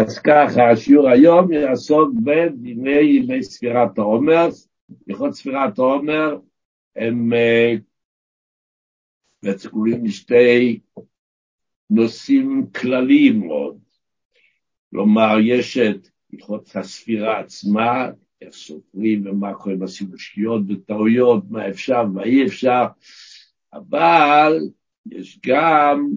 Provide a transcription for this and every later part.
אז ככה, השיעור היום יעסוק בדיני ימי ספירת העומר. הלכות ספירת העומר הם בעצם קוראים לשתי נושאים כלליים מאוד. כלומר, יש את הלכות הספירה עצמה, איך סופרים ומה קורה עם הסיבושיות וטעויות, מה אפשר ומה אי אפשר, אבל יש גם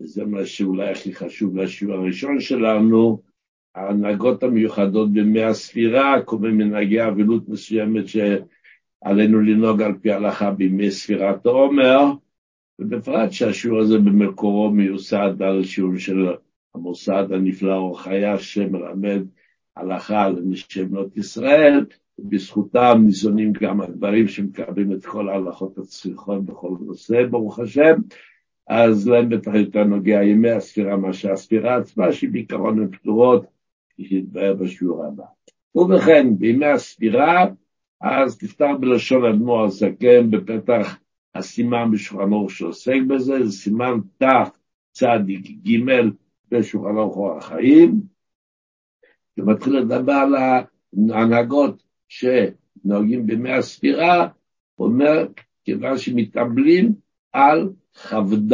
וזה מה שאולי הכי חשוב בשיעור הראשון שלנו, ההנהגות המיוחדות בימי הספירה, כל מיני מנהגי אבילות מסוימת שעלינו לנהוג על פי ההלכה בימי ספירת העומר, ובפרט שהשיעור הזה במקורו מיוסד על שיעור של המוסד הנפלא אור חיה שמלמד הלכה לנשי בנות ישראל, ובזכותם ניזונים גם הדברים שמקבלים את כל ההלכות הצריכות בכל נושא, ברוך השם. אז להם בטח יותר נוגע ימי הספירה מאשר הספירה עצמה, שהיא בעיקרון הן פתורות, כפי שיתבהר בשיעור הבא. ובכן, בימי הספירה, אז תפתח בלשון אדמו"ר הסכם בפתח הסימן בשולחן אור שעוסק בזה, זה סימן תצ"ג בשולחן אור החיים, ומתחיל לדבר על ההנהגות שנוהגים בימי הספירה, אומר, כיוון שמתאבלים על כ"ד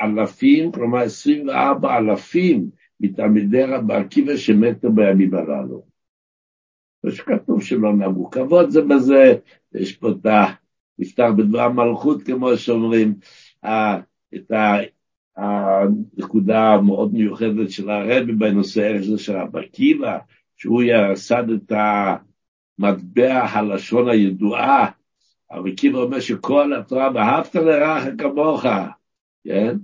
אלפים, כלומר 24 אלפים מתלמידי רבי עקיבא שמתו בימים הללו. ושכתוב שלא נהגו כבוד זה בזה, יש פה את ה... בדבר מלכות, כמו שאומרים, את הנקודה המאוד מיוחדת של הרבי בנושא הזה של רבי עקיבא, שהוא יסד את המטבע הלשון הידועה, אבל קיבא אומר שכל התורה, ואהבת לרעך כמוך, כן?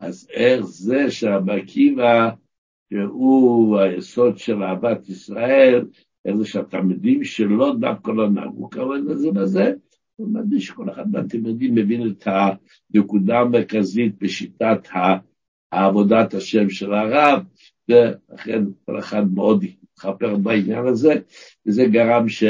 אז איך זה שרבי עקיבא, שהוא היסוד של אהבת ישראל, איך זה שהתלמידים שלו דווקא לא נהגו כמובן לזה וזה, הוא מדהים שכל אחד מהתלמידים מבין את הנקודה המרכזית בשיטת העבודת השם של הרב, ולכן כל אחד מאוד התחפר בעניין הזה, וזה גרם ש...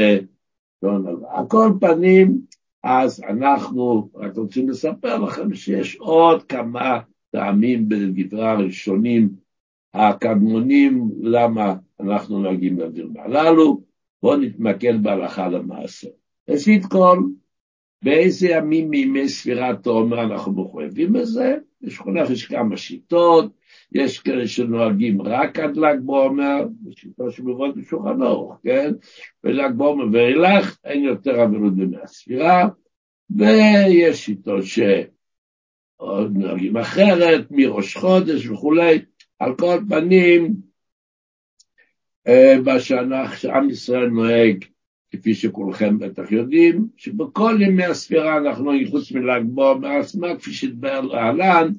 לא נבע. על כל פנים, אז אנחנו רק רוצים לספר לכם שיש עוד כמה טעמים בדברי הראשונים הקדמונים, למה אנחנו נוהגים לדברים הללו. בואו נתמקד בהלכה למעשה. ראשית כל, באיזה ימים מימי ספירת העומר אנחנו מחויבים בזה? יש חונך, יש כמה שיטות, יש כאלה שנוהגים רק עד ל"ג בעומר, בשיטה שמובאת בשולחן אורך, כן? ול"ג בעומר ואילך אין יותר אמירות בימי הספירה, ויש שיטות שנוהגים אחרת, מראש חודש וכולי. על כל פנים, בשנה אה, ישראל נוהג, כפי שכולכם בטח יודעים, שבכל ימי הספירה אנחנו, חוץ מל"ג בעומר כפי שהתבהר להלן,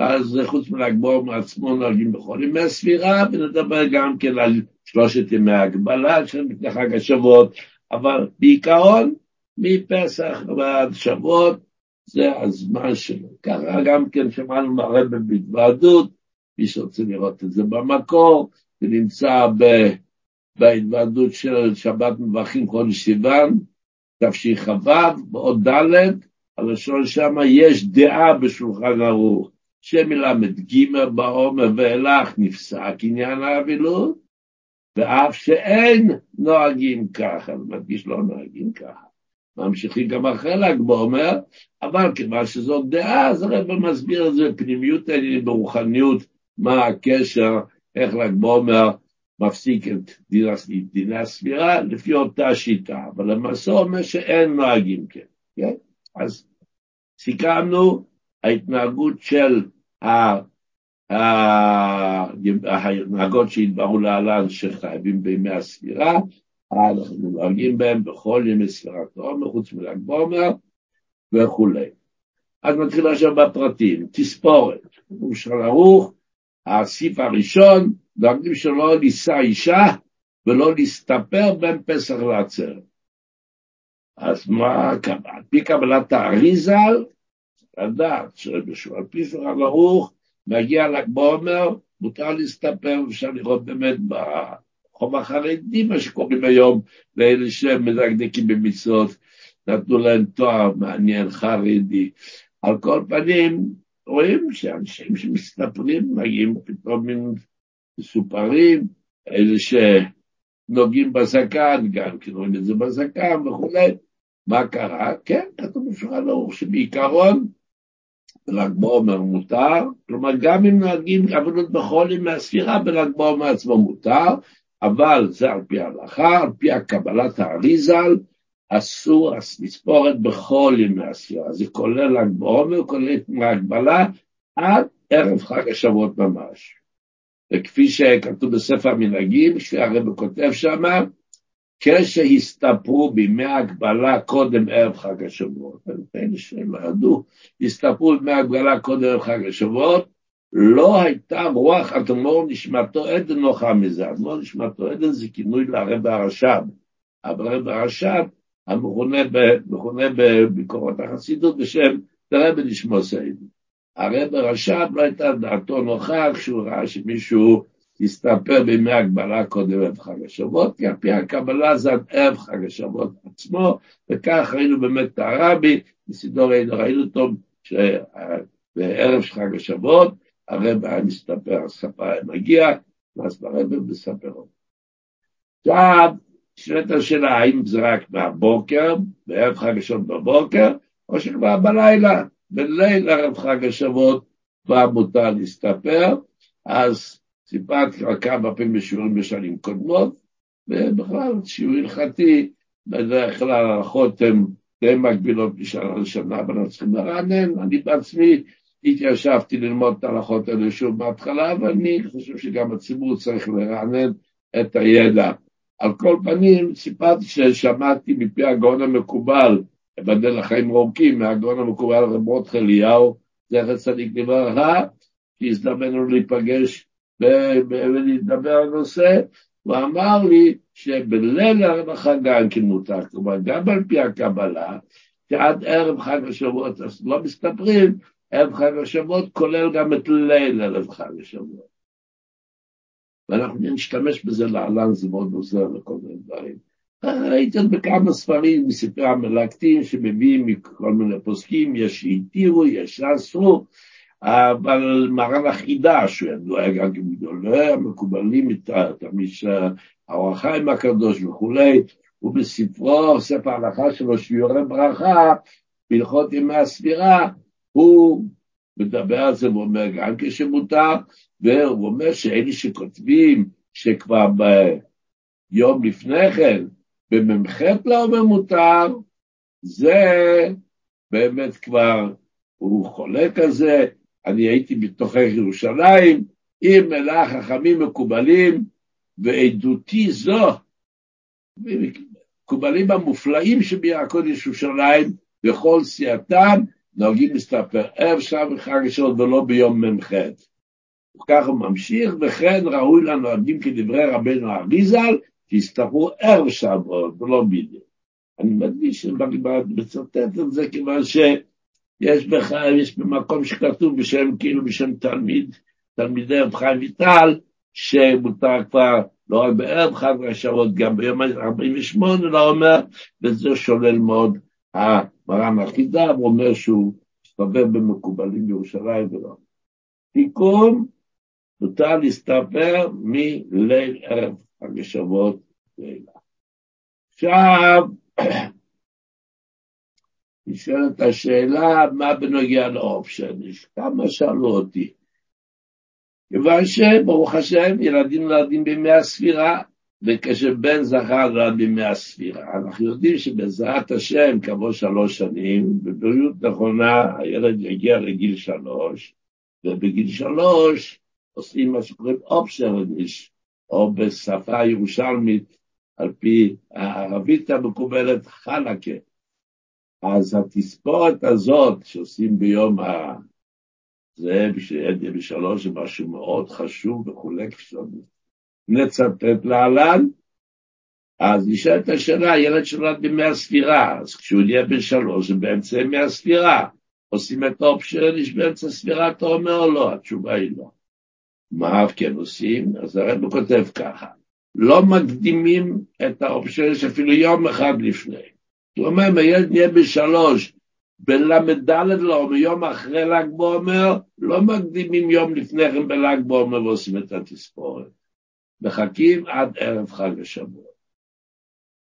אז חוץ מל"ג בעומר עצמו נוהגים בכל ימי הספירה, ונדבר גם כן על שלושת ימי ההגבלה של לפני חג השבועות, אבל בעיקרון, מפסח ועד שבועות, זה הזמן שלו. ככה גם כן שמענו מהרבא בהתוועדות, מי שרוצה לראות את זה במקור, זה נמצא בהתוועדות של שבת מברכים חודש סיוון, תשכ"ו, בעוד ד', הלשון שם יש דעה בשולחן ערוך. שמל"ג בעומר ואילך נפסק עניין האבילות, ואף שאין נוהגים ככה, אני מדגיש לא נוהגים ככה. ממשיכים גם אחרי ל"ג בעומר, אבל כיוון שזאת דעה, אז הרב מסביר את זה בפנימיות העניינים, ברוחניות, מה הקשר, איך ל"ג בעומר מפסיק את דיני הספירה, לפי אותה שיטה, אבל למעשה אומר שאין נוהגים כן, כן? אז סיכמנו ההתנהגות של ההנהגות שהתבררו להלן שחייבים בימי הספירה, אנחנו נוהגים בהם בכל ימי ספירת העומר, חוץ מל"ג בעומר וכולי. אז נתחיל עכשיו בפרטים, תספורת, שולחן ערוך, הסעיף הראשון, דואגים שלא לישא אישה ולא להסתפר בין פסח לעצרת. אז מה, על פי קבלת האריזה, לדעת שעל פי שולחן ערוך, מגיע ל"ג בעומר, מותר להסתפר, אפשר לראות באמת בחום החרדי, מה שקוראים היום, לאלה שהם מדקדקים במצוות, נתנו להם תואר מעניין חרדי. על כל פנים, רואים שאנשים שמסתפרים מגיעים פתאום עם מסופרים, אלה שנוגעים בזקן, גם כן רואים את זה בזקן וכולי. מה קרה? כן, כתוב בשולחן ערוך שבעיקרון בל"ג בעומר מותר, כלומר גם אם נוהגים עבודות בחולים מהספירה, בל"ג בעומר עצמו מותר, אבל זה על פי ההלכה, על פי הקבלת האריזל, אסור לספורת בכל ימי הספירה, זה כולל ל"ג בעומר, כולל מהגבלה עד ערב חג השבועות ממש. וכפי שכתוב בספר המנהגים, שהרב כותב שם, כשהסתפרו בימי ההגבלה קודם ערב חג השבועות, אלה שלא ידעו, הסתפרו בימי ההגבלה קודם ערב חג השבועות, לא הייתה רוח אדמו"ר נשמתו עדן נוחה מזה, אדמו"ר נשמתו עדן זה כינוי לרב הרש"ב, אבל הרב הרש"ב המכונה בביקורות החסידות בשם רבי נשמו סיידן. הרב הרש"ב לא הייתה דעתו נוחה כשהוא ראה שמישהו הסתפר בימי הגבלה קודם ערב חג השבועות, כי על פי הקבלה זה עד ערב חג השבועות עצמו, וכך ראינו באמת את הרבי, בסידור ראינו אותו שבערב חג השבועות, הרב היה מסתפר, הספר מגיע, ואז ברב מספר אותו. עכשיו, נשאלת השאלה, האם זה רק מהבוקר, בערב חג השבועות בבוקר, או שכבר בלילה, בליל ערב חג השבועות, כבר מותר להסתפר, אז סיפרתי כבר כמה פעמים בשיעורים בשנים קודמות, ובכלל שיעור הלכתי, בדרך כלל ההלכות הן די מקבילות משנה לשנה, אבל אנחנו צריכים לרענן, אני בעצמי התיישבתי ללמוד את ההלכות האלה שוב מההתחלה, ואני חושב שגם הציבור צריך לרענן את הידע. על כל פנים, סיפרתי ששמעתי מפי הגאון המקובל, בדל החיים רוקים, מהגאון המקובל רב מרדכי אליהו, זכר צדיק לברכה, שהזדמן לנו להיפגש ולהתדבר על נושא, הוא אמר לי שבליל הרווחה גם כן מותר, כלומר גם על פי הקבלה, שעד ערב חג השבועות, אז לא מסתפרים, ערב חג השבועות כולל גם את ליל ערב חג השבועות. ואנחנו נשתמש בזה להלן, זה מאוד עוזר לכל מיני דברים. ראיתי עוד בכמה ספרים מספרי המלאקתים שמביאים מכל מיני פוסקים, יש שהתירו, יש שאסרו, אבל מרן החידש, שהוא ידוע גם כגדולי המקובלים, תמיד האור החיים הקדוש וכולי, ובספרו, ספר ההלכה שלו, שיעורי ברכה, בהלכות ימי הספירה, הוא מדבר על זה ואומר גם כשמותר, והוא אומר שאלה שכותבים שכבר ביום לפני כן, במ"ח לא מותר, זה באמת כבר, הוא חולק על זה, אני הייתי בתוכך ירושלים, עם מלאה חכמים מקובלים, ועדותי זו, מקובלים המופלאים שביעקודש ירושלים, וכל סיעתם, נוהגים להסתפר ערב שעה וחג השעות ולא ביום מ"ח. וכך הוא ממשיך, וכן ראוי לנוהגים כדברי רבנו אריזל, שיסתפרו ערב שבועות ולא בדיוק. אני מדגיש מצטט את זה כיוון שיש בך, יש במקום שכתוב בשם, כאילו בשם תלמיד, תלמידי רב חיים ויטל, שמותר כבר לא רק בערב חג השבועות, גם ביום 48 לא אומר, וזה שולל מאוד המרן החידה, הוא אומר שהוא מסתובב במקובלים בירושלים ולא. תיקון, מותר להסתפר מליל ערב חג השבועות ואילך. עכשיו, נשאלת השאלה, מה בנוגע לאופשן? כמה שאלו אותי. כיוון שברוך השם, ילדים נולדים בימי הספירה, וכשבן זכר נולד בימי הספירה. אנחנו יודעים שבעזרת השם, כעבור שלוש שנים, בבריאות נכונה, הילד יגיע לגיל שלוש, ובגיל שלוש עושים מה שקוראים אופשרניש, או בשפה ירושלמית, על פי הערבית המקובלת, חלקה. אז התספורת הזאת שעושים ביום ה... זה בשביל בשלוש זה משהו מאוד חשוב וכולי, נצטט להלן, אז נשאלת השאלה, הילד שנולד בימי הספירה, אז כשהוא יהיה בן שלוש זה באמצע ימי הספירה, עושים את האופשן, יש באמצע ספירה, אתה אומר או לא? התשובה היא לא. מה כן עושים? אז הרב כותב ככה, לא מקדימים את האופשן אפילו יום אחד לפני. הוא אומר, אם הילד נהיה בשלוש בל"ד לא, מיום אחרי ל"ג בעומר, לא מקדימים יום לפני כן בל"ג בעומר ועושים את התספורת. מחכים עד ערב חג השבוע.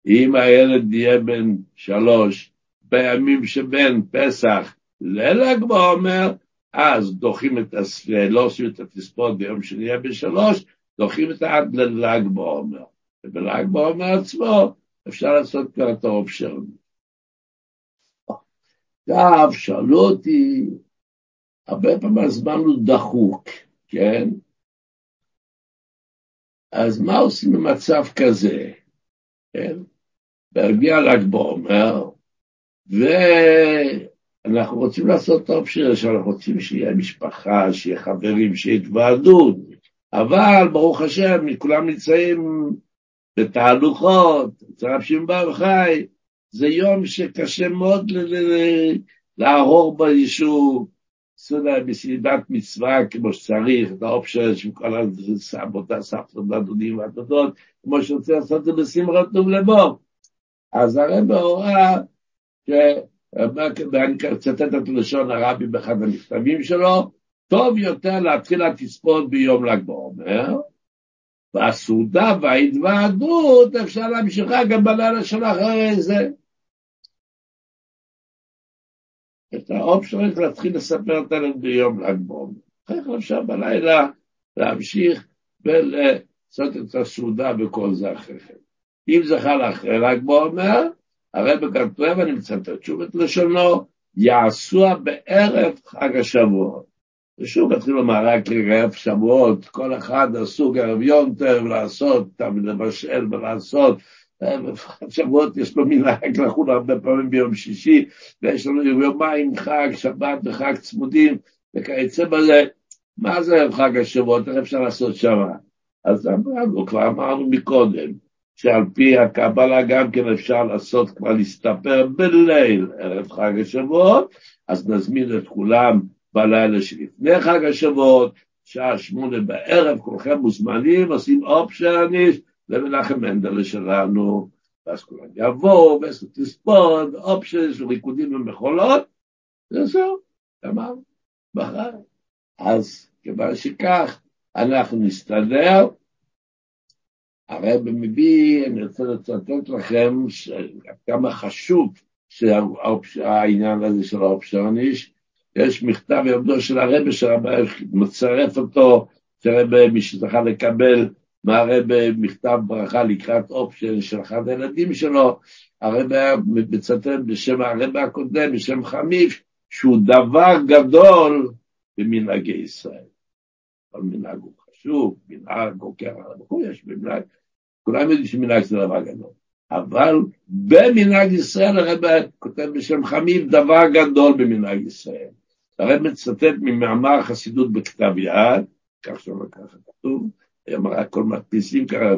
אם הילד יהיה בן שלוש, בימים שבין פסח לל"ג בעומר, אז דוחים את הספירה, לא עושים את התספורת ביום שני יהיה בשלוש, דוחים את עד לל"ג בעומר. ובל"ג בעומר עצמו אפשר לעשות כבר את האופשן. עכשיו, שאלו אותי, הרבה פעמים הזמן הוא דחוק, כן? אז מה עושים במצב כזה? כן? בהגיע ל"ג בעומר, ואנחנו רוצים לעשות טוב שיר, שאנחנו רוצים שיהיה משפחה, שיהיה חברים, שיהיה התוועדות, אבל ברוך השם, כולם נמצאים בתהלוכות, אצל רב שמעון בר חי, זה יום שקשה מאוד לערור ביישוב, בסעידת מצווה כמו שצריך, את האופציה של כל הסבותא, סבתות והדודים והדודות, כמו שרוצה לעשות את זה בשמחת טוב לבו. אז הרב הורה, ואני אצטט את לשון הרבי באחד המכתבים שלו, טוב יותר להתחיל התספורת ביום ל"ג בעומר, והסעודה וההתוועדות אפשר להמשיכה גם בלילה של אחרי זה. את האופציה להתחיל לספר את הילד ביום ל"ג בעומר. אחרי כן אפשר בלילה להמשיך ולעשות את הסעודה וכל זה אחרי כן. אם זה חל אחרי ל"ג בעומר, הרב כתוב, אני מצטט שוב את לשונו, יעשוע בערב חג השבועות. ושוב מתחיל לומר, רק ערב שבועות, כל אחד עסוק ערב יונטר, לעשות, לבשל ולעשות, שבועות יש לו מנהג לחול הרבה פעמים ביום שישי, ויש לנו יומיים חג, שבת וחג צמודים, וכיוצא בזה, מה זה חג השבועות, איך אפשר לעשות שם? אז אמרנו, כבר אמרנו מקודם, שעל פי הקבלה גם כן אפשר לעשות, כבר להסתפר בליל ערב חג השבועות, אז נזמין את כולם בלילה שלפני חג השבועות, שעה שמונה בערב, כולכם מוזמנים, עושים אופשניש, למנחם מנדלה שלנו, ואז כולם יבואו, ועשו תספוד, אופשניש, ריקודים ומחולות, וזהו, גמרנו, בחר. אז כיוון שכך, אנחנו נסתדר. הרב מביא, אני רוצה לצטט לכם כמה חשוב שהעניין הזה של האופשרניש, יש מכתב יעמדו של הרבה שהרבה מצרף אותו, שהרבה מי שזכה לקבל מהרבה מכתב ברכה לקראת אופשן של אחד הילדים שלו, הרבה מצטט בשם הרבה הקודם, בשם חמיף, שהוא דבר גדול במנהגי ישראל. כל מנהג הוא חשוב, מנהג או קרע, יש מנהג, כולם יודעים שמנהג זה דבר גדול. אבל במנהג ישראל הרבה כותב בשם חמיף דבר גדול במנהג ישראל. הרב מצטט ממאמר חסידות בכתב יד, כך שלא ככה כתוב, היום רק כל מדפיסים ככה,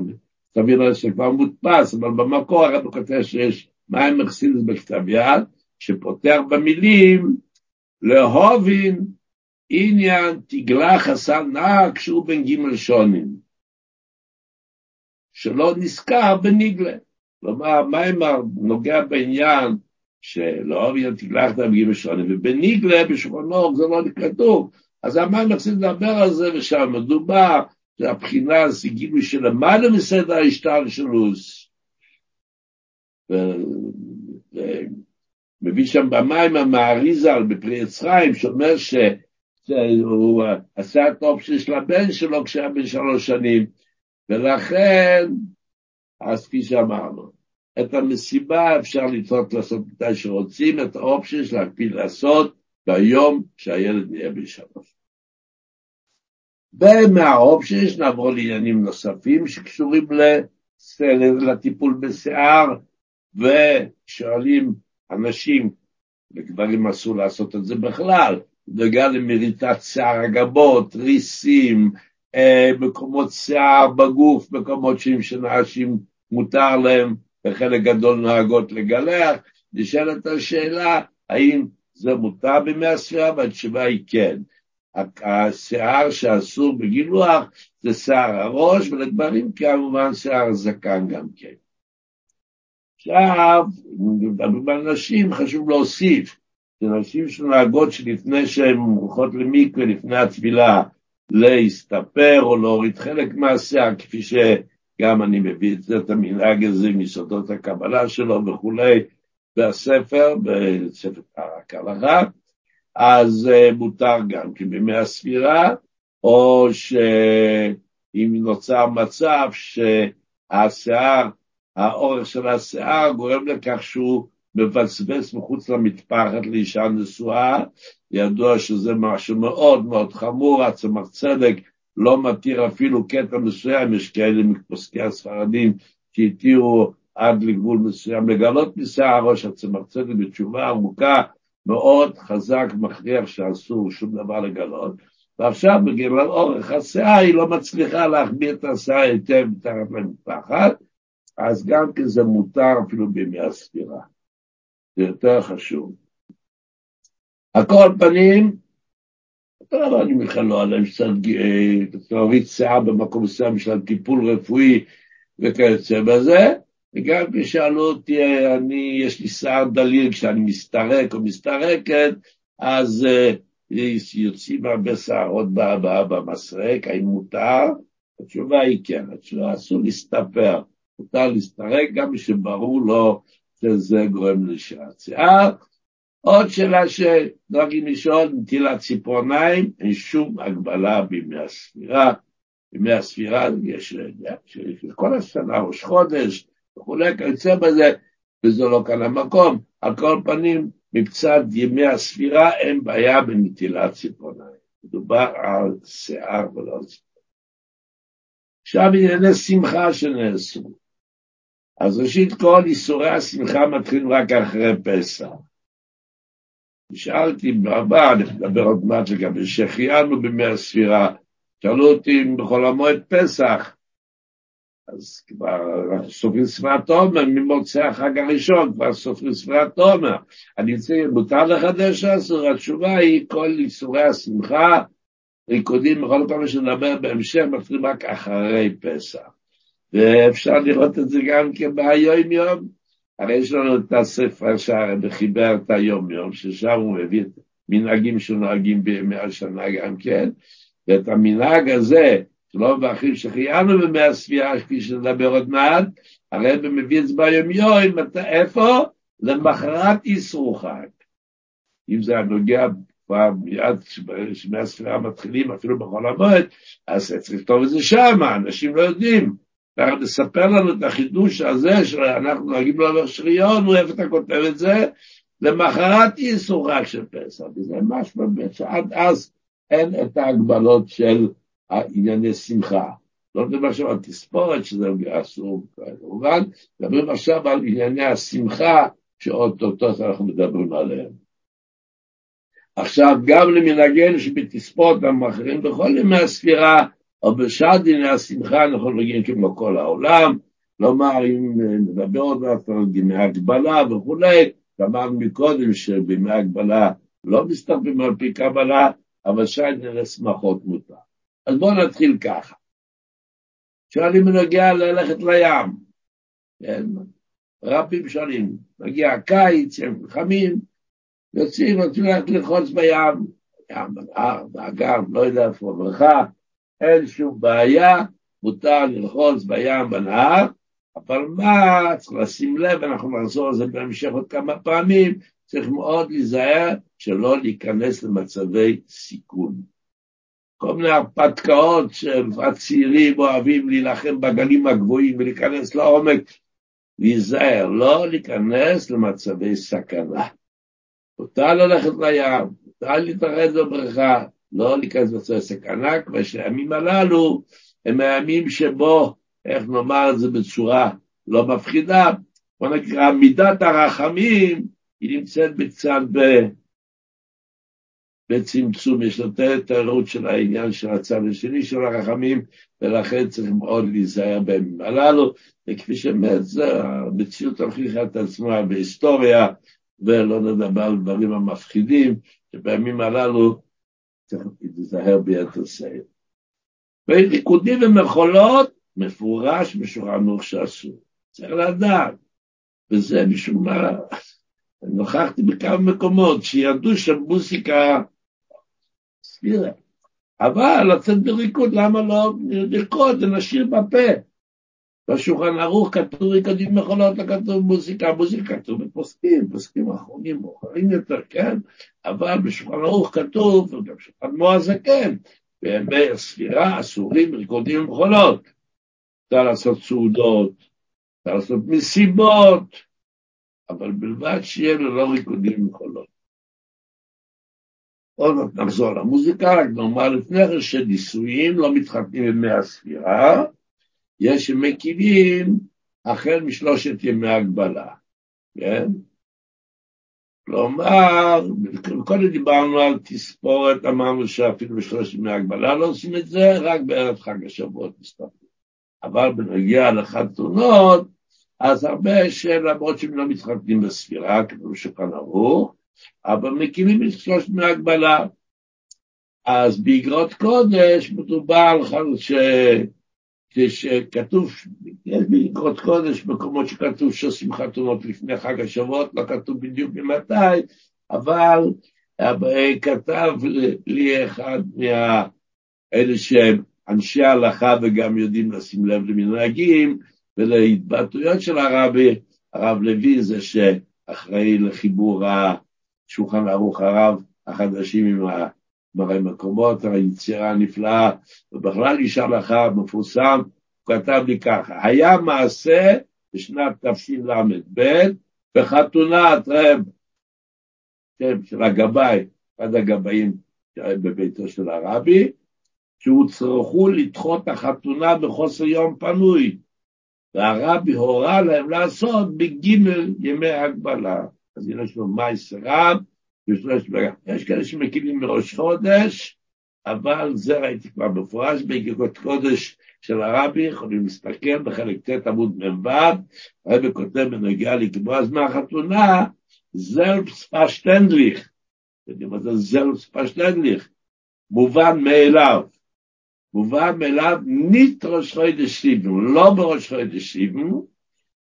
תבין על שכבר מודפס, אבל במקור הרב כותב שיש מים חסידות בכתב יד, שפותח במילים להובין עניין תגלה חסר נהג שהוא בן ג' שונים, שלא נזכר בניגלה. כלומר, מיימר נוגע בעניין שלא אבי תגלח המגיעים השונים, ובניגלה בשולחנו זה לא כתוב. אז המים מפסיד לדבר על זה, ושם מדובר, שהבחינה זה גילוי שלמעלה מסדר ההשתלשלוס. מביא שם במים המעריזל בפרי עץ חיים, שאומר שהוא עשה את האופציה של הבן שלו כשהיה בן שלוש שנים, ולכן, אז כפי שאמרנו, את המסיבה אפשר לדחות לעשות מתי שרוצים, את האופציה של להקפיד לעשות ביום שהילד נהיה בשלוש. ומהאופציה נעבור לעניינים נוספים שקשורים לטיפול בשיער, ושואלים אנשים, לגברים אסור לעשות את זה בכלל, בגלל למריטת שיער הגבות, ריסים, אה, מקומות שיער בגוף, מקומות שאנשים מותר להם וחלק גדול נוהגות לגלח, נשאלת השאלה האם זה מותר בימי הספירה, והתשובה היא כן. השיער שאסור בגילוח זה שיער הראש, ולגברים כמובן שיער הזקן גם כן. עכשיו, בנשים חשוב להוסיף שנשים שנוהגות שלפני שהן הולכות למקווה, לפני התפילה, להסתפר או להוריד חלק מהשיער, כפי שגם אני מביא את זה, את המנהג הזה מיסודות הקבלה שלו וכולי, בספר, בספר הקלחה, אז uh, מותר גם כי בימי הספירה, או שאם נוצר מצב שהשיער, האורך של השיער גורם לכך שהוא מבצבץ מחוץ למטפחת לאישה נשואה, ידוע שזה משהו מאוד מאוד חמור, הצמח צדק לא מתיר אפילו קטע מסוים, יש כאלה מפוסקי הספרדים שהתירו עד לגבול מסוים לגלות משיער ראש הצמח צדק בתשובה עמוקה מאוד חזק, מכריח שאסור שום דבר לגלות, ועכשיו בגלל אורך השיער היא לא מצליחה להחביא את השיער היטב מתחת למטפחת, אז גם כי זה מותר אפילו בימי הספירה. זה יותר חשוב. על כל פנים, אני בכלל לא עליהם להוריד שיער במקום מסוים בשביל טיפול רפואי וכיוצא בזה, וגם כשאלו אותי, אני, יש לי שיער דליל כשאני מסתרק או מסתרקת, אז uh, יוצאים הרבה שערות במסרק, האם מותר? התשובה היא כן, התשובה אסור להסתפר, מותר להסתרק גם שברור לו שזה גורם לשעת שיער. עוד שאלה שנוהגים לשאול, נטילת ציפורניים, אין שום הגבלה בימי הספירה. בימי הספירה יש, כל השנה, ראש חודש וכולי, כיוצא בזה, וזה לא כאן המקום. על כל פנים, מבצד ימי הספירה אין בעיה בנטילת ציפורניים. מדובר על שיער ולא על ציפורניים. עכשיו ענייני שמחה שנעשו. אז ראשית כל איסורי השמחה מתחילים רק אחרי פסח. שאלתי אני מדבר עוד מעט לגבי שהחיינו בימי הספירה, שאלו אותי אם בחול המועד פסח, אז כבר סופרים ספירת עומר, ממוצאי החג הראשון כבר סופרים ספירת עומר. אני רוצה, מותר לחדש אסור? התשובה היא כל איסורי השמחה, ריקודים בכל פעם שנדבר בהמשך, מתחילים רק אחרי פסח. ואפשר לראות את זה גם כן ביום יום. הרי יש לנו את הספר שהרבי חיבר את היום יום, ששם הוא מביא את מנהגים שנוהגים בימי השנה גם כן, ואת המנהג הזה, שלא ואחים שחיינו במי הספירה, כפי שנדבר עוד מעט, הרבי מביא את זה ביום יום, איפה? למחרת איסרו חג. אם זה הנוגע כבר מיד כשמי הספירה מתחילים, אפילו בחול המועד, אז צריך לכתוב את זה שם, אנשים לא יודעים. לספר לנו את החידוש הזה שאנחנו נוהגים לעבר שריון, הוא איפה אתה כותב את זה? למחרת איסרו חג של פסח, וזה ממש באמת שעד אז אין את ההגבלות של ענייני שמחה. לא מדבר עכשיו על תספורת, שזה אסור כמובן, מדברים עכשיו על ענייני השמחה שאו-טו-טו אנחנו מדברים עליהם. עכשיו, גם למנהגנו שבתספורת המאחרים בכל ימי הספירה, או בשעת דיני השמחה אנחנו נוגעים כמו כל העולם, כלומר אם נדבר עוד מעט על דיני הגבלה וכולי, אמרנו מקודם שבימי הגבלה לא מסתכלים על פי קבלה, אבל שעת דיני שמחות מותר. אז בואו נתחיל ככה. שואלים בנוגע ללכת לים, כן? רבים שואלים, מגיע הקיץ, הם חמים, יוצאים, רוצים ללכת ללחוץ בים, ים, בנהר, באגם, לא יודע איפה, בריכה, אין שום בעיה, מותר ללחוץ בים בנהר, אבל מה, צריך לשים לב, אנחנו נחזור על זה בהמשך עוד כמה פעמים, צריך מאוד להיזהר שלא להיכנס למצבי סיכון. כל מיני הרפתקאות שהצעירים אוהבים להילחם בגלים הגבוהים ולהיכנס לעומק, להיזהר, לא להיכנס למצבי סכנה. מותר ללכת לים, מותר להתערד בבריכה, לא להיכנס למצבי סכנה, כבר שהימים הללו הם הימים שבו, איך נאמר את זה בצורה לא מפחידה, בוא נקרא מידת הרחמים, היא נמצאת קצת בצמצום, יש יותר תיירות של העניין של הצד השני של הרחמים, ולכן צריך מאוד להיזהר בימים הללו, וכפי שבאמת זה, המציאות הוכיחה את עצמה בהיסטוריה, ולא נדבר על דברים המפחידים, שבימים הללו צריך להיזהר ביתר שאת. וריקודים ומחולות, מפורש ערוך שאסור. צריך לדעת. וזה משום מה, נוכחתי בכמה מקומות שידעו שמוזיקה סבירה. אבל לצאת בריקוד, למה לא לרקוד, זה בפה. בשולחן ערוך כתוב ריקודים מכונות, לא כתוב מוזיקה, מוזיקה כתוב בפוסקים, פוסקים אחרונים מאוחרים יותר, כן? אבל בשולחן ערוך כתוב, וגם שולחן מועז זה כן, בימי הספירה אסורים ריקודים מכונות. אפשר לעשות סעודות, אפשר לעשות מסיבות, אבל בלבד שיהיה ללא ריקודים מכונות. עוד מעט נחזור למוזיקה, רק נאמר לפני כן שנישואים לא מתחתנים בימי הספירה, יש שמקימים החל משלושת ימי הגבלה, כן? כלומר, קודם דיברנו על תספורת, אמרנו שאפילו בשלושת ימי הגבלה לא עושים את זה, רק בערב חג השבועות מסתפקים. אבל בנגיע לחתונות, אז הרבה שלמרות שהם לא מתחתנים בספירה, כמו שכאן ערוך, אבל מקימים את שלושת ימי הגבלה. אז באגרות קודש מדובר על ש... כשכתוב, יש באגרות קודש מקומות שכתוב שעושים חתונות לפני חג השבועות, לא כתוב בדיוק ממתי, אבל כתב לי אחד מאלה שהם אנשי ההלכה וגם יודעים לשים לב למנהגים ולהתבטאויות של הרבי, הרב לוי זה שאחראי לחיבור השולחן ערוך הרב החדשים עם מראה מקומות, היצירה הנפלאה, ובכלל איש הלכה מפורסם, הוא כתב לי ככה, היה מעשה בשנת תשל"ב בחתונת רב, שם של הגבאי, אחד הגבאים בביתו של הרבי, שהוצרכו לדחות החתונה בחוסר יום פנוי, והרבי הורה להם לעשות בגימל ימי הגבלה. אז יש לו מייס רב, יש כאלה שמקימים בראש חודש, אבל זה ראיתי כבר מפורש בגיגות קודש של הרבי, יכולים להסתכל בחלק ט' עמוד מ"ו, הרבי כותב בנגיעה לקבוע זמן החתונה, זלפס פשטנדליך, יודעים מה זה זלפס פשטנדליך, מובן מאליו. מובן מאליו ניט ראש חודש סיבן, לא בראש חודש סיבן,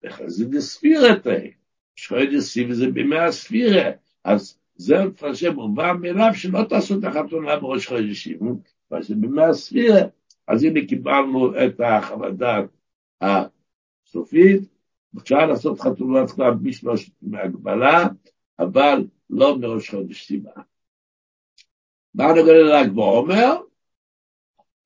וחזיד ספירתה. ראש חודש סיבן זה בימי הספירה, אז זה מפרשם מובן מאליו שלא תעשו את החתונה בראש חודש סיבן, אבל זה בימי הספירה. אז הנה קיבלנו את החוות דעת הסופית, אפשר לעשות חתונות כבר בשלושת מהגבלה, אבל לא מראש חודש סיבה. מה נוגע לל"ג בעומר?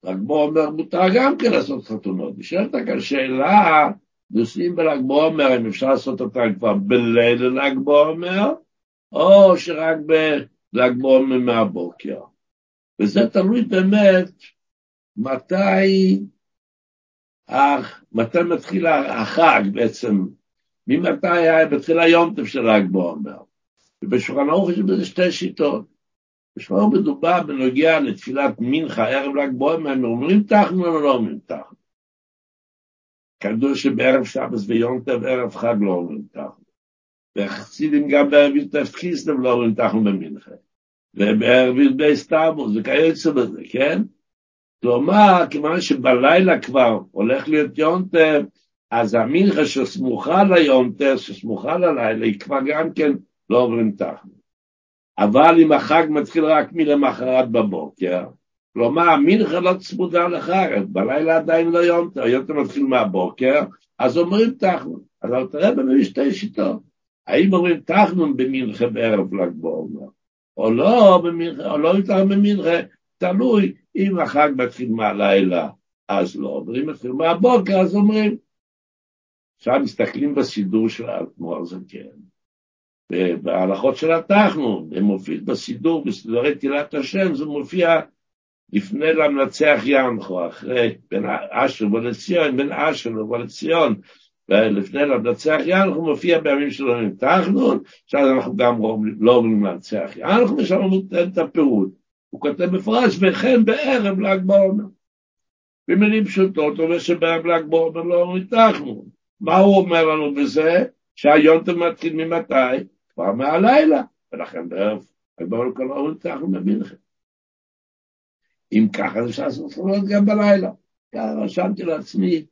ל"ג בעומר מותר גם כן לעשות חתונות. נשאלת כאן שאלה, נוסעים בל"ג בעומר, אם אפשר לעשות אותם כבר בליל ל"ג בעומר, או שרק בל"ג בעומר מהבוקר. וזה תלוי באמת מתי, מתי מתחיל החג בעצם, ממתי מתחיל היום של ל"ג בעומר. ובשולחן ערוך יש בזה שתי שיטות. בשמור מדובר בנוגע לתפילת מנחה, ערב ל"ג בעומר, הם אומרים תחנו או לא אומרים תחנו? כדור שבערב שבס ויום טוב, ערב חג לא אומרים תחנו. וחסידים גם בערב י"ט כיסלב לא אומרים תחנו במנחה. ובערב י"ב סתמוס, וכיוצא בזה, כן? כלומר, כיוון שבלילה כבר הולך להיות יום טוב, אז המנחה שסמוכה ליום טוב, שסמוכה ללילה, היא כבר גם כן לא אומרים תחנו. אבל אם החג מתחיל רק מלמחרת בבוקר, כלומר, המנחה לא צמודה לחג, בלילה עדיין לא יום טוב, מתחיל מהבוקר, אז אומרים תחנון. אז אל תראה במי שתי שיטות. האם אומרים תחנון במנחה בערב ל"ג בעומר, או לא במנחה, או לא יותר במנחה, תלוי אם החג מתחיל מהלילה, אז לא אומרים, מתחיל מהבוקר, אז אומרים. עכשיו מסתכלים בסידור של האדמו"ר זקן. בהלכות של התחנון, זה מופיע בסידור, בסידורי תהילת השם, זה מופיע לפני למנצח ינחו, אחרי בין אשר ולציון, בין אשר ולציון, ולפני למנצח ינחו מופיע בימים עם תחנון, עכשיו אנחנו גם לא אומרים לנצח ינחו, ושם הוא נותן את הפירוט. הוא כותב מפורש, וכן בערב ל"ג בעומר. במילים פשוטות, הוא אומר שבערב ל"ג בעומר לא תחנון. מה הוא אומר לנו בזה? שהיונטב מתחיל ממתי? כבר מהלילה, ולכן בערב, הגבול כל האור אנחנו במנחה. אם ככה זה אפשר לעשות חולות גם בלילה. ככה רשמתי לעצמי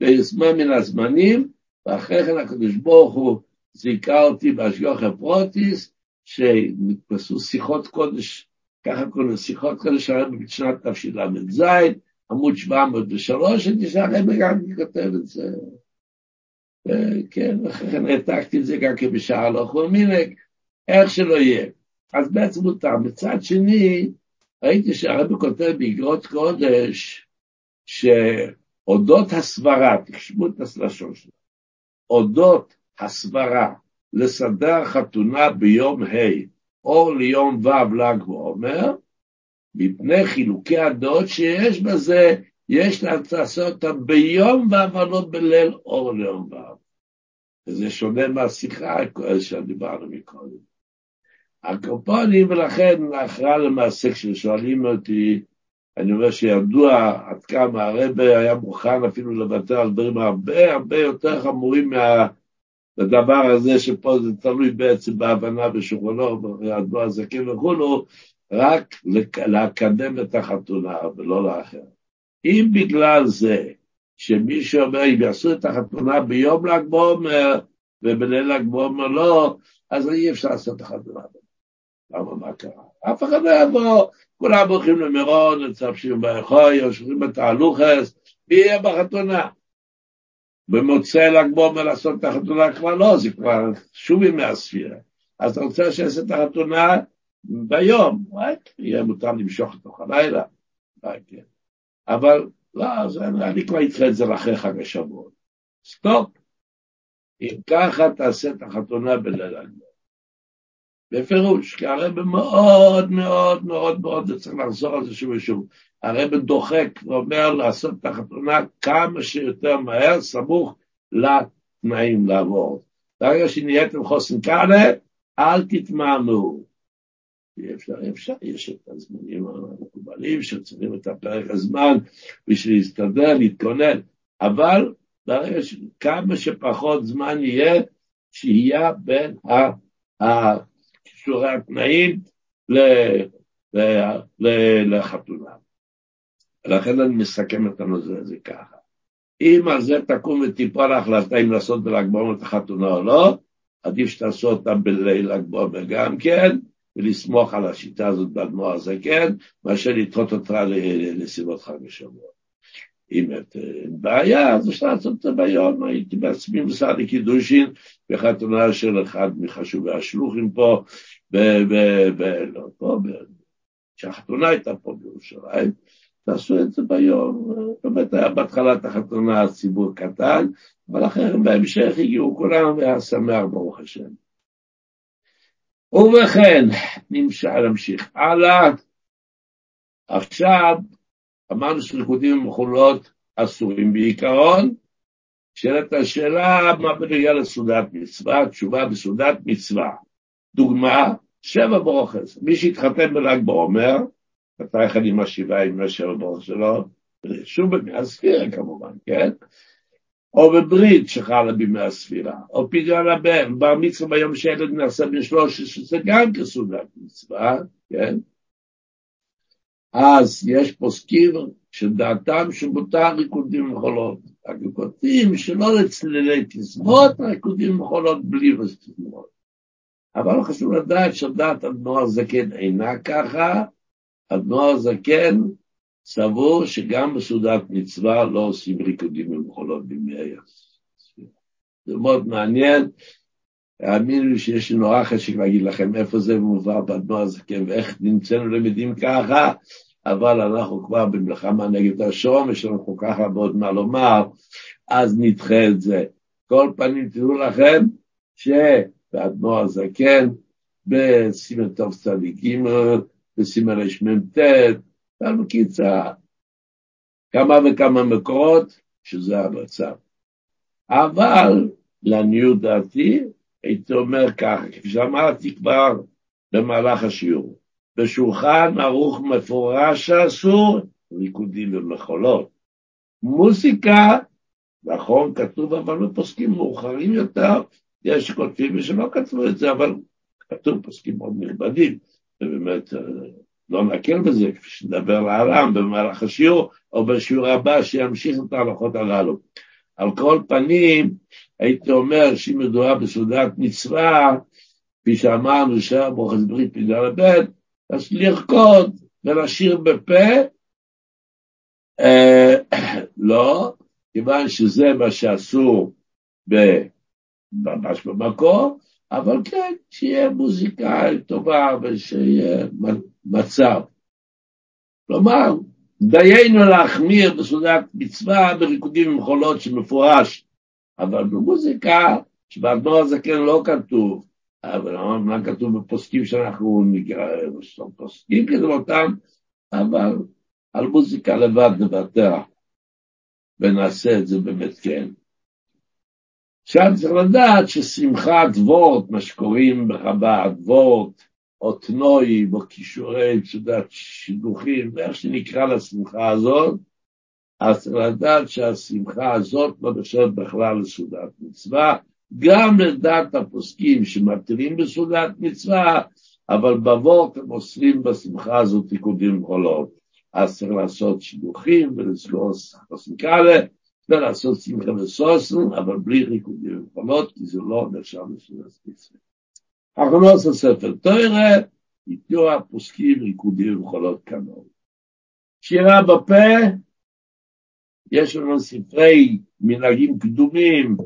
בזמן מן הזמנים, ואחרי כן הקדוש ברוך הוא זיכה אותי בהשגוח הפרוטיס, שנתפסו שיחות קודש, ככה קוראים שיחות קודש הרבי בשנת תשל"ז, עמוד 703, אני שהרבי גם כותב את זה. כן, אחרי כן העתקתי את זה גם כבשער לא חור מינק, איך שלא יהיה. אז בעצם מותר. מצד שני, ראיתי שהרבי כותב באגרות קודש, שאודות הסברה, תשמעו את הלשון שלו, אודות הסברה לסדר חתונה ביום ה' או ליום ו' ל"ג בעומר, מפני חילוקי הדעות שיש בזה, יש לעשות אותם ביום ו' אבל לא בליל אור ליום ו'. וזה שונה מהשיחה שדיברנו מקודם. הקופונים, ולכן לאחר למעשה כששואלים אותי, אני אומר שידוע עד כמה הרבה היה מוכן אפילו לוותר על דברים הרבה הרבה יותר חמורים מהדבר הזה, שפה זה תלוי בעצם בהבנה בשולחנו, בידוע הזקן וכולו, רק לקדם את החתונה ולא לאחר. אם בגלל זה שמישהו אומר, אם יעשו את החתונה ביום ל"ג בעומר ובליל ל"ג בעומר לא, אז אי אפשר לעשות את החתונה. למה, מה קרה? אף אחד לא יבוא, כולם הולכים למירון, מצפשים באחוי, יושבים בתהלוכס, מי יהיה בחתונה? במוצאי ל"ג בעומר לעשות את החתונה כבר לא, זה כבר שוב ימי הספירה. אז אתה רוצה שיעשה את החתונה ביום, רק יהיה מותר למשוך לתוך הלילה. כן. אבל לא, זה, אני כבר אדחה את זה לאחרי חג השבועות. סטופ. אם ככה תעשה את החתונה בליל הגמר. בפירוש, כי הרב מאוד מאוד מאוד מאוד, זה צריך לחזור על זה שוב ושוב, הרב דוחק ואומר לעשות את החתונה כמה שיותר מהר, סמוך לתנאים לעבור. ברגע שנהייתם חוסן כאלה, אל תתמהמו. אי אפשר, אי אפשר, יש את הזמנים המקובלים שצריכים את הפרק הזמן בשביל להסתדר, להתכונן, אבל ברגע שכמה שפחות זמן יהיה, שיהיה בין קישורי התנאים לחתונה. לכן אני מסכם את הנושא הזה ככה. אם על זה תקום ותיפול ההחלטה אם לעשות בל"ג בעומר את החתונה או לא, עדיף שתעשו אותה בליל ל"ג בעומר גם כן, ולסמוך על השיטה הזאת באדמו"ר הזקן, מאשר לדחות אותה לסיבות חג השבוע. אם אין בעיה, אז אפשר לעשות את זה ביום, הייתי בעצמי משרד לקידושין בחתונה של אחד מחשובי השלוחים פה, כשהחתונה הייתה פה בירושלים, תעשו את זה ביום, באמת היה בהתחלת החתונה ציבור קטן, אבל אחרי בהמשך הגיעו כולם והיה שמח ברוך השם. ובכן, נמשך, נמשיך הלאה. עכשיו, אמרנו שריקודים ומחולות אסורים בעיקרון, שאלת השאלה, מה בנוגע לסעודת מצווה? תשובה בסעודת מצווה. דוגמה, שבע ברוכס. מי שהתחתן בל"ג בעומר, מתי אחד עם השבעה עם השבע ברוכס שלו? שוב במאה הספירה כמובן, כן? או בברית שחלה בימי הספירה, או פדיון הבן, בר מצווה ביום שילד נעשה בן שלוש, שזה גם כסעודת מצווה, כן? אז יש פוסקים שדעתם שמותר ריקודים ומחולות. ריקודים שלא לצלילי תזמות, ריקודים ומחולות בלי תזמות. אבל חשוב לדעת שדעת אדמו"ר זקן אינה ככה, אדמו"ר זקן סבור שגם בסעודת מצווה לא עושים ריקודים ומחולות בימי הספירה. זה מאוד מעניין, האמינו לי שיש לי נורא חשק להגיד לכם איפה זה מובא באדמו"ר הזקן ואיך נמצאנו למדים ככה, אבל אנחנו כבר במלחמה נגד השום, יש לנו כל כך הרבה עוד מה לומר, אז נדחה את זה. כל פנים, תדעו לכם שבאדמו"ר הזקן, בסימן טוב צדיק ג', בסימן רמ"ט, בקיצה, כמה וכמה מקורות, שזה המצב. אבל, לעניות דעתי, הייתי אומר ככה, כפי שאמרתי כבר במהלך השיעור, בשולחן ערוך מפורש שאסור, ריקודים ומחולות. מוסיקה, נכון, כתוב, אבל בפוסקים מאוחרים יותר, יש שכותבים ושלא כתבו את זה, אבל כתוב פוסקים מאוד נכבדים, ובאמת אה, לא נקל בזה, כפי שנדבר לעולם במהלך השיעור, או בשיעור הבא שימשיך את ההלכות הללו. על כל פנים, הייתי אומר שאם מדובר בסעודת מצווה, כפי שאמרנו, שהברוכת ברית בגלל הבן, אז לרקוד ולשיר בפה, אה, לא, כיוון שזה מה שעשו ממש במקור, אבל כן, שיהיה מוזיקה טובה ושיהיה מצב. כלומר, דיינו להחמיר בסעודת מצווה בריקודים ומחולות שמפורש, אבל במוזיקה, שבאדמו"ר הזקן לא כתוב, אבל מה כתוב בפוסקים שאנחנו נקרא, פוסקים כדברותם, אבל על מוזיקה לבד נוותר, ונעשה את זה באמת כן. עכשיו צריך לדעת ששמחת וורט, מה שקוראים בחב"ד, וורט, או תנועים, או כישורי, יודעת, שידוכים, ואיך שנקרא לשמחה הזאת, אז צריך לדעת שהשמחה הזאת לא נחשבת בכלל לסעודת מצווה, גם לדעת הפוסקים שמתירים בסעודת מצווה, אבל בוורט הם אוסרים בשמחה הזאת תיקודים עולות. אז צריך לעשות שידוכים ולסגור חסיקלה, ולעשות שמחה וסוסן, אבל בלי ריקודים וחולות, כי זה לא נחשב לסעודת מצווה. אחרונות הספר תוירה, ייתנו הפוסקים ריקודים וחולות כנור. שירה בפה, יש לנו ספרי מנהגים קדומים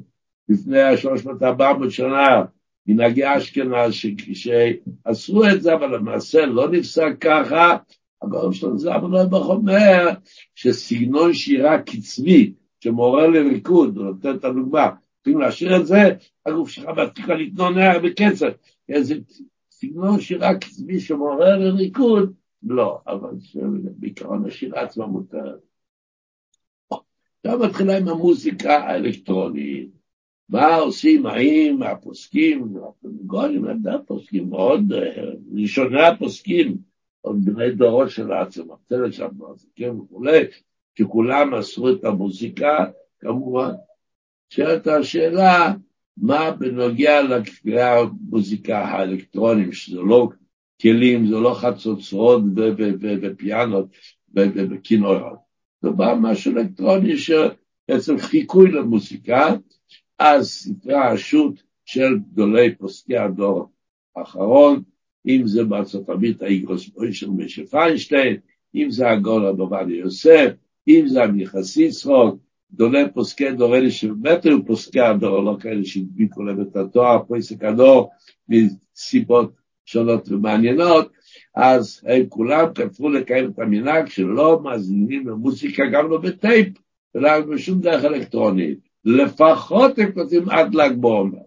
לפני השלוש מאות ארבע מאות שנה, מנהגי אשכנז שעשו את זה, אבל למעשה לא נפסק ככה. הגורם שלנו זה אבל לא אומר שסגנון שירה קצבי, שמעורר לריקוד, הוא נותן את הדוגמה, צריכים להשאיר את זה, הגוף שלך מתחיל להתנונע בקצב, איזה סגנון שירה קצבי שמעורר לריקוד, לא, אבל בעיקרון השירה עצמה מותרת. עכשיו מתחילה עם המוזיקה האלקטרונית. מה עושים, האם הפוסקים, הפנגולים, הפוסקים מאוד, ראשוני הפוסקים, עוד בני דורות של העצמם, צלת שם, הפוסקים וכולי, שכולם עשו את המוזיקה, כמובן. שאלת השאלה, מה בנוגע למוזיקה האלקטרונים, שזה לא כלים, זה לא חצוצרות ופיאנות וכינורות. זה בא משהו אלקטרוני שבעצם חיקוי למוזיקה, אז ספרי השו"ת של גדולי פוסקי הדור האחרון, אם זה בארצות הברית האיגרוס מוישר משה פיינשטיין, אם זה הגול עובדיה יוסף, אם זה המייחס יצחוק, גדולי פוסקי דור אלה שבאמת היו פוסקי הדור, לא כאלה שהדביקו להם את התואר, פוסק הדור, מסיבות שונות ומעניינות, אז הם כולם כתבו לקיים את המנהג שלא מאזינים למוזיקה, גם לא בטייפ, ולא בשום דרך אלקטרונית. לפחות הם כותבים עד ל"ג בעומר.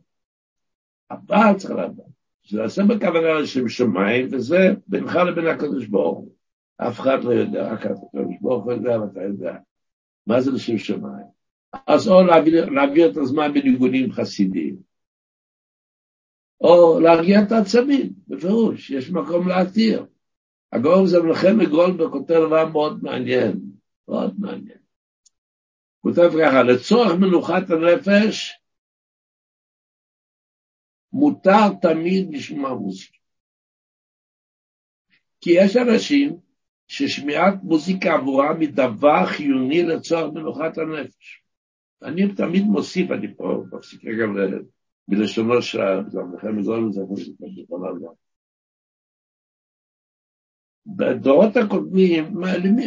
אבל צריך לדעת, שזה עושה בכוונה לשם שמיים, וזה בינך לבין הקדוש ברוך הוא. אף אחד לא יודע, רק הקדוש ברוך הוא יודע ואתה יודע. מה זה לשם שמיים? אז או להעביר את הזמן בניגונים חסידיים, או להרגיע את העצמים, בפירוש, יש מקום להתיר. הגאון זה מלחמת גולדברג כותב דבר מאוד מעניין, מאוד מעניין. כותב ככה, לצורך מנוחת הנפש, מותר תמיד לשמוע מוזיקה. כי יש אנשים ששמיעת מוזיקה עבורם היא דבר חיוני לצורך מנוחת הנפש. אני תמיד מוסיף, אני פה מפסיק רגע בלשונו של יכול לעזור. בדורות הקודמים,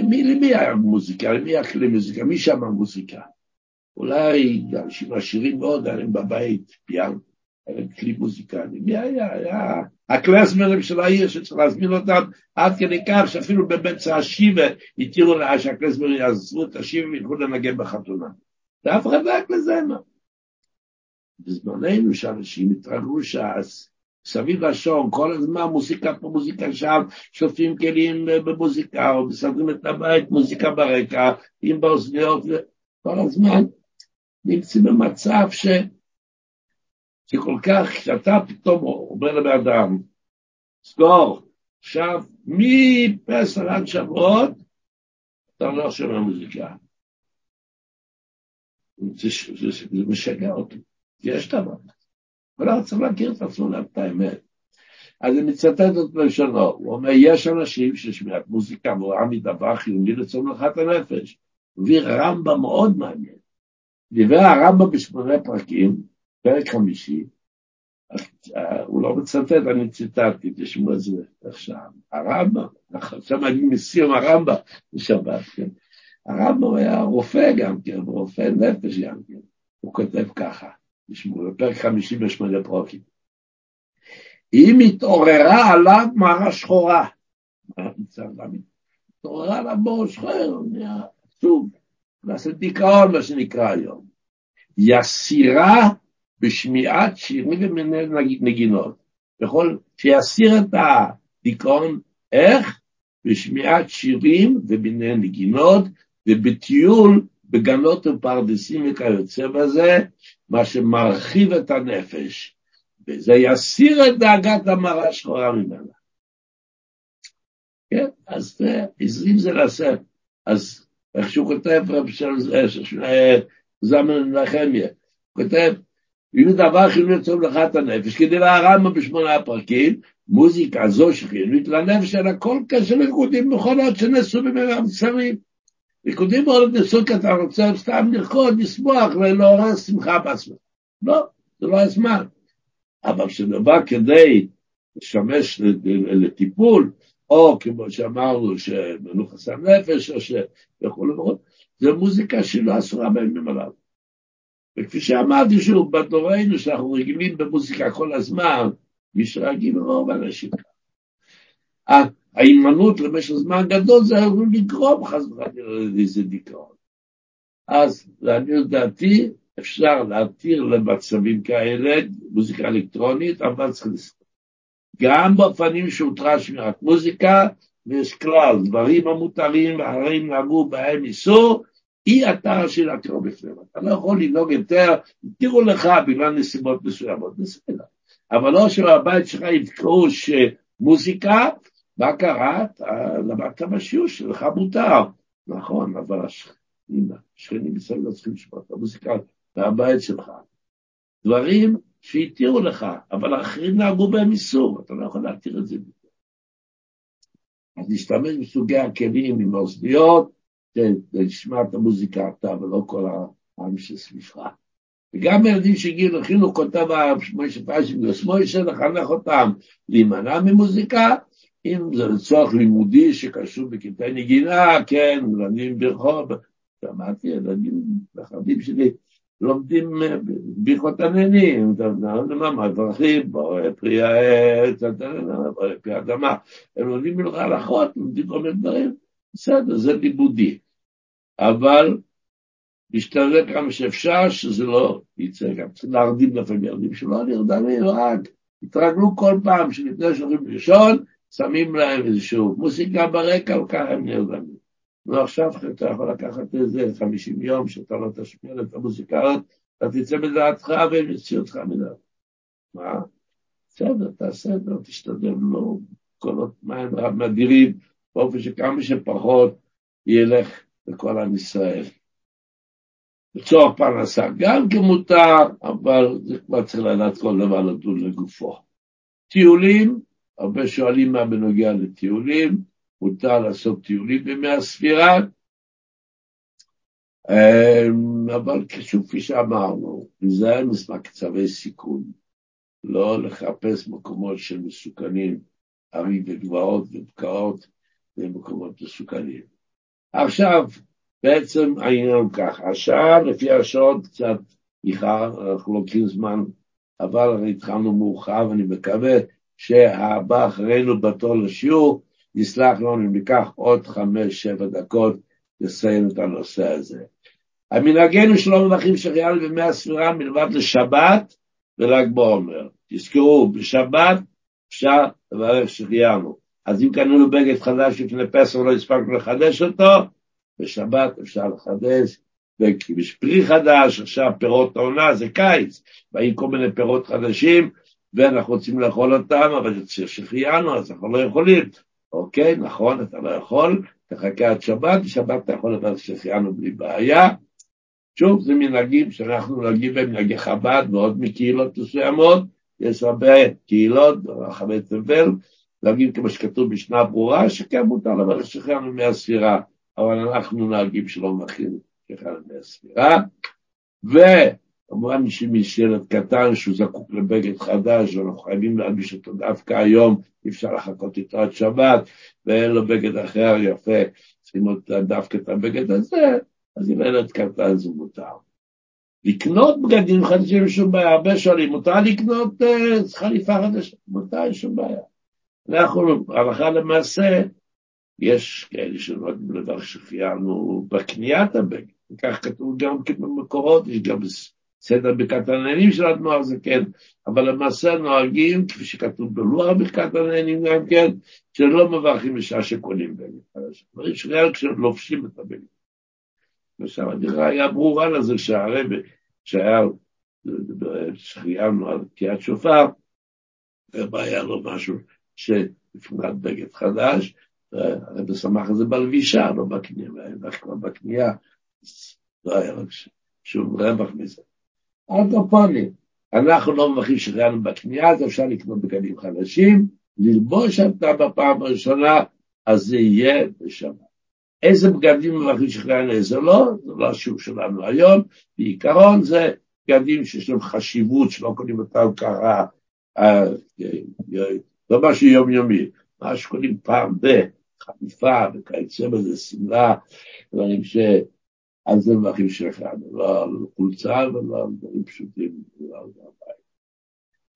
מי, למי היה מוזיקה? למי היה כלי מוזיקה? מי שמע מוזיקה? אולי אנשים עשירים מאוד, היה להם בבית פיאנו, היה להם כלי מוזיקלי. מי היה? היה הקלאסמרים של העיר שצריך להזמין אותם עד כדי כך שאפילו באמצע השיבה התירו לה שהקלאסמרים יעזבו את השיבה וילכו לנגן בחתונה. ואף אחד לא היה מה. בזמננו שאנשים התרגלו ש"ס, סביב השעון, כל הזמן מוזיקה פה, מוזיקה שם, שופטים כלים במוזיקה, או מסדרים את הבית, מוזיקה ברקע, עם באוזניות, כל הזמן נמצאים במצב ש... שכל כך, כשאתה פתאום אומר לבן אדם, סגור, עכשיו, מפסח עד שבועות, אתה לא שומע מוזיקה. זה, זה, זה משגע אותי. יש דבר. אבל אנחנו צריכים להכיר את עצמו את האמת. אז אני מצטט את בלשונו, הוא אומר, יש אנשים ששמיעת מוזיקה עבורם היא דבר חיוני לצומחת הנפש. הביא רמב"ם מאוד מעניין. דיבר הרמב"ם בשמונה פרקים, פרק חמישי, הוא לא מצטט, אני ציטטתי, תשמעו את זה עכשיו. הרמב"ם, עכשיו אני מסיום הרמב"ם בשבת, כן? הרמב"ם היה רופא גם כן, רופא נפש גם כן. הוא כותב ככה, תשמעו, בפרק חמישי בשמונה פרקים. אם התעוררה עליו מערה שחורה, התעוררה עליו בור שחור, נהיה עצוב, נעשה דיכאון, מה שנקרא היום. יסירה בשמיעת שירים ומנהל נגינות. יכול שיסיר את הדיכאון, איך? בשמיעת שירים ובמנהל נגינות, ובטיול בגנות ופרדסים וכיוצא בזה, מה שמרחיב את הנפש. וזה יסיר את דאגת המרה השחורה ממנה. כן, אז עזרים זה לעשות. אז איך שהוא כותב, רב של זמן נחמיה, כותב, ואם דבר חיוני טוב לך את הנפש, כדי להרמב"ם בשמונה הפרקים, מוזיקה זו שחיונית לנפש, אלא כל קשר לריקודים מכונות שנעשו במהרה בשרים. ריקודים מאוד נעשו כי אתה רוצה סתם לרקוד, לשמוח ולעורר שמחה בעצמך. לא, זה לא הזמן. אבל כשדבר כדי לשמש לטיפול, או כמו שאמרנו, שמנוחס הנפש, או שכו' וכו', זה מוזיקה שלא אסורה בימים עליו. וכפי שאמרתי שוב, בדורנו שאנחנו רגילים במוזיקה כל הזמן, מי שרגיל רוב האנשים ככה. ההימנעות למשך זמן גדול זה יכול לגרום חס וחלילה לאיזה דיכאון. אז לעניות דעתי אפשר להתיר למצבים כאלה מוזיקה אלקטרונית, אבל צריך לזכור. גם באופנים שהותרה שמירת מוזיקה, ויש כלל, דברים המותרים והרים נהגו בהם איסור, היא אתה של הקרוב בפניהם. אתה לא יכול לנהוג יותר, תראו לך בגלל נסיבות מסוימות, בסדר. אבל לא שבבית שלך יתקעו שמוזיקה, מה קרה? אתה למדת בשיעור שלך מותר. נכון, אבל השכנים, השכנים מסביב לא צריכים לשמוע את המוזיקה מהבית שלך. דברים שהתירו לך, אבל האחרים נהגו בהם איסור, אתה לא יכול להתיר את זה. אז להשתמש בסוגי הכלים עם האוזניות, תשמע את המוזיקה אתה ולא כל העם שסביבך. וגם ילדים שהגיעו לחינוך כותב מוישה פיישינגוס מוישה לחנך אותם להימנע ממוזיקה, אם זה לצורך לימודי שקשור בכיתה נגינה, כן, ילדים ברחוב, שמעתי ילדים נכדים שלי לומדים ברכות עננים, מברכים, פרי העץ, פרי האדמה, הם לומדים מלכה הלכות, לומדים כל מיני דברים, בסדר, זה לימודי. אבל להשתדל כמה שאפשר שזה לא יצא גם. צריך להרדים לפעמים ילדים שלא נרדמים, רק התרגלו כל פעם שלפני שהולכים לישון, שמים להם איזשהו מוסיקה ברקע, וככה הם נרדמים. ועכשיו אתה יכול לקחת איזה 50 יום שאתה לא תשמיע את המוזיקה הזאת, אתה תצא מדעתך והם יוציאו אותך מדעת. מה? בסדר, תעשה את זה, תשתדל, לא קולות מים מדירים, באופן שכמה שפחות ילך לכל עם ישראל. לצורך פרנסה גם כמותר, אבל זה כבר צריך לדעת כל דבר לדון לגופו. טיולים, הרבה שואלים מה בנוגע לטיולים, מותר לעשות טיולים בימי הספירה, אמ, אבל שוב, כפי שאמרנו, להיזהר מקצבי סיכון, לא לחפש מקומות של מסוכנים, ערים וגבעות ובקעות, ומקומות מסוכנים. עכשיו, בעצם העניין הוא ככה, השעה לפי השעות קצת איחר, אנחנו לוקחים זמן, אבל התחלנו מאוחר ואני מקווה שהבא אחרינו בתור לשיעור יסלח לנו אם ניקח עוד חמש, שבע דקות לסיים את הנושא הזה. המנהגנו שלא מברכים שחיינו בימי הספירה מלבד לשבת ול"ג בעומר. תזכרו, בשבת אפשר לברך שחיינו. אז אם קנינו בגד חדש לפני פסח ולא הספקנו לחדש אותו, בשבת אפשר לחדש, ויש פרי חדש, עכשיו פירות העונה, זה קיץ, באים כל מיני פירות חדשים, ואנחנו רוצים לאכול אותם, אבל זה שהחיינו, אז אנחנו לא יכולים. אוקיי, נכון, אתה לא יכול, תחכה עד שבת, בשבת אתה יכול לדעת שהחיינו בלי בעיה. שוב, זה מנהגים שאנחנו נוהגים בהם, מנהגי חב"ד ועוד מקהילות מסוימות, יש הרבה קהילות ברחבי תבל, נוהגים כמו שכתוב בשנה ברורה, שכן מותר לברך שחררנו מהספירה. אבל אנחנו נהגים שלא מכין כחלק מהספירה. וכמובן שמי שילד קטן שהוא זקוק לבגד חדש, ואנחנו חייבים להלביש אותו דווקא היום, אי אפשר לחכות איתו עד שבת, ואין לו בגד אחר יפה, צריכים דווקא את הבגד הזה, אז אם ילד קטן זה מותר. לקנות בגדים חדשים שום בעיה, הרבה שואלים, מותר לקנות חליפה חדשה? מותר, שום בעיה. אנחנו, הלכה למעשה, יש כאלה שנוהגים לדבר שחיינו בקניית הבגד, וכך כתוב גם במקורות, יש גם סדר ברכת הנהנים של התנועה זה כן, אבל למעשה נוהגים, כפי שכתוב בלוח ברכת הנהנים גם כן, שלא מברכים בשעה שקונים בגד חדש. דברים שריאל כשלובשים את הבגד. ושם הדרה היה ברורה לזה שהרבה, שהיה, שחיינו על תקיעת שופר, והיה לו משהו שלפנת בגד חדש, הרב שמח על זה בלבישה, לא בקנייה, כבר בקנייה, לא היה רק שום רווח מזה. עוד הפונים, אנחנו לא מברכים שחיינו בקנייה, אז אפשר לקנות בגדים חדשים, ללבוש אותה בפעם הראשונה, אז זה יהיה בשבת. איזה בגדים מברכים שחיינו, איזה לא, זה לא השיעור שלנו היום, בעיקרון זה בגדים שיש להם חשיבות, שלא קונים אותם ככה, לא משהו יומיומי, מה שקונים פעם ב... חליפה וכיוצא בזה, שמלה, דברים ש... אז זה דברים שלך, לא על חולצה ולא על דברים פשוטים, לא על הבית.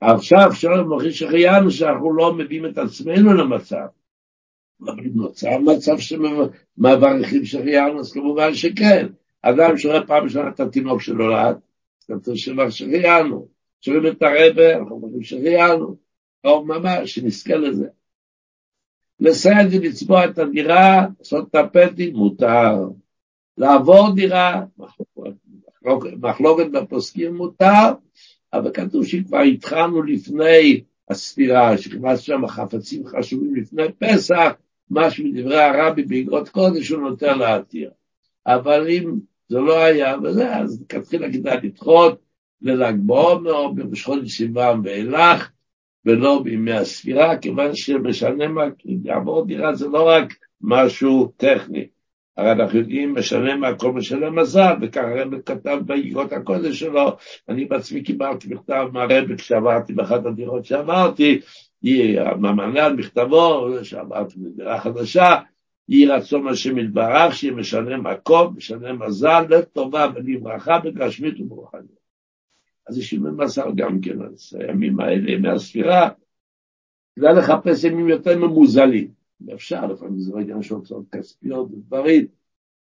עכשיו שלום אחי שהחיינו שאנחנו לא מביאים את עצמנו למצב. אבל אם נוצר מצב שמבריחים שהחיינו, אז כמובן שכן. אדם שרואה פעם ראשונה את התינוק שנולד, כתוב שבח שהחיינו. שומעים את הרבה, אנחנו אומרים שהחיינו. או ממש, שנזכה לזה. לסייע זה לצבוע את הדירה, לעשות טפטים, מותר. לעבור דירה, מחלוקת בפוסקים מותר, אבל כתוב שכבר התחלנו לפני הספירה, שנכנס שם חפצים חשובים לפני פסח, משהו מדברי הרבי באגרות קודש הוא נותן להתיר. אבל אם זה לא היה וזה, אז כתחילה כדאי לדחות לל"ג בעומר בראש חודש סיוון ואילך, ולא בימי הספירה, כיוון שמשנה מה, לעבור דירה זה לא רק משהו טכני. הרי אנחנו יודעים, מה, הכל משנה מזל, וככה הרב כתב באגרות הקודש שלו, אני בעצמי קיבלתי מכתב מהרב כשעברתי באחת הדירות שעברתי, על מכתבו, שעברתי בדירה חדשה, יהי רצון השם יתברך, שיהיה משנה מקום, משנה מזל, לטובה ולברכה, בגשמית וברוחנית. אז יש ימי מסר גם כן, אז הימים האלה, ימי הספירה, כדאי לחפש ימים יותר ממוזלים. אפשר, לפעמים זה עניין של הוצאות כספיות ודברים.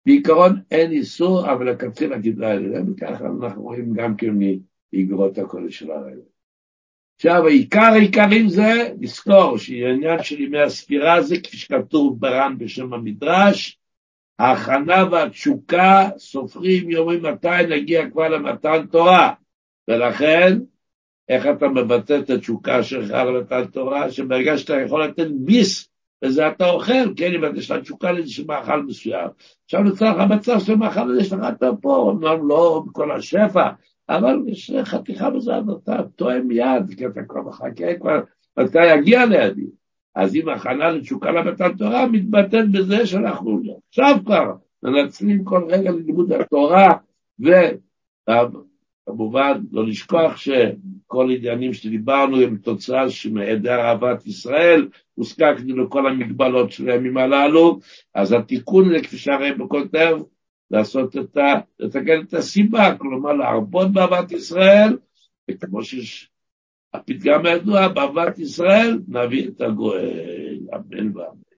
בעיקרון אין איסור, אבל לכתחילה כדאי לזה, וככה אנחנו רואים גם כן מאגרות הקודש של הרב. עכשיו, העיקר העיקרים זה לזכור שעניין של ימי הספירה זה, כפי שכתוב ברן בשם המדרש, ההכנה והתשוקה סופרים יומים מתי נגיע כבר למתן תורה. ולכן, איך אתה מבטא את התשוקה שלך למתן תורה, שברגע שאתה יכול לתת ביס, וזה אתה אוכל, כן, אם יש לך תשוקה לאיזשהו מאכל מסוים. עכשיו נוצר לך מצב של מאכל הזה, יש לך אתה פה, אמנם לא בכל השפע, אבל יש חתיכה בזה, אתה טועם מיד, כי אתה כבר מחכה כבר, אתה יגיע לידי. אז אם הכנה לתשוקה למתן תורה מתבטאת בזה שאנחנו עכשיו כבר מנצלים כל רגע ללימוד התורה, ו... כמובן, לא לשכוח שכל עניינים שדיברנו הם תוצאה שמהיעדר אהבת ישראל, הוזקקנו לכל המגבלות של הימים הללו, אז התיקון זה כפי שהרי בכותב, לעשות את ה... לתקן את הסיבה, כלומר להרבות באהבת ישראל, וכמו שיש הפתגם הידוע, באהבת ישראל נביא את הגואל, אמן ואמן.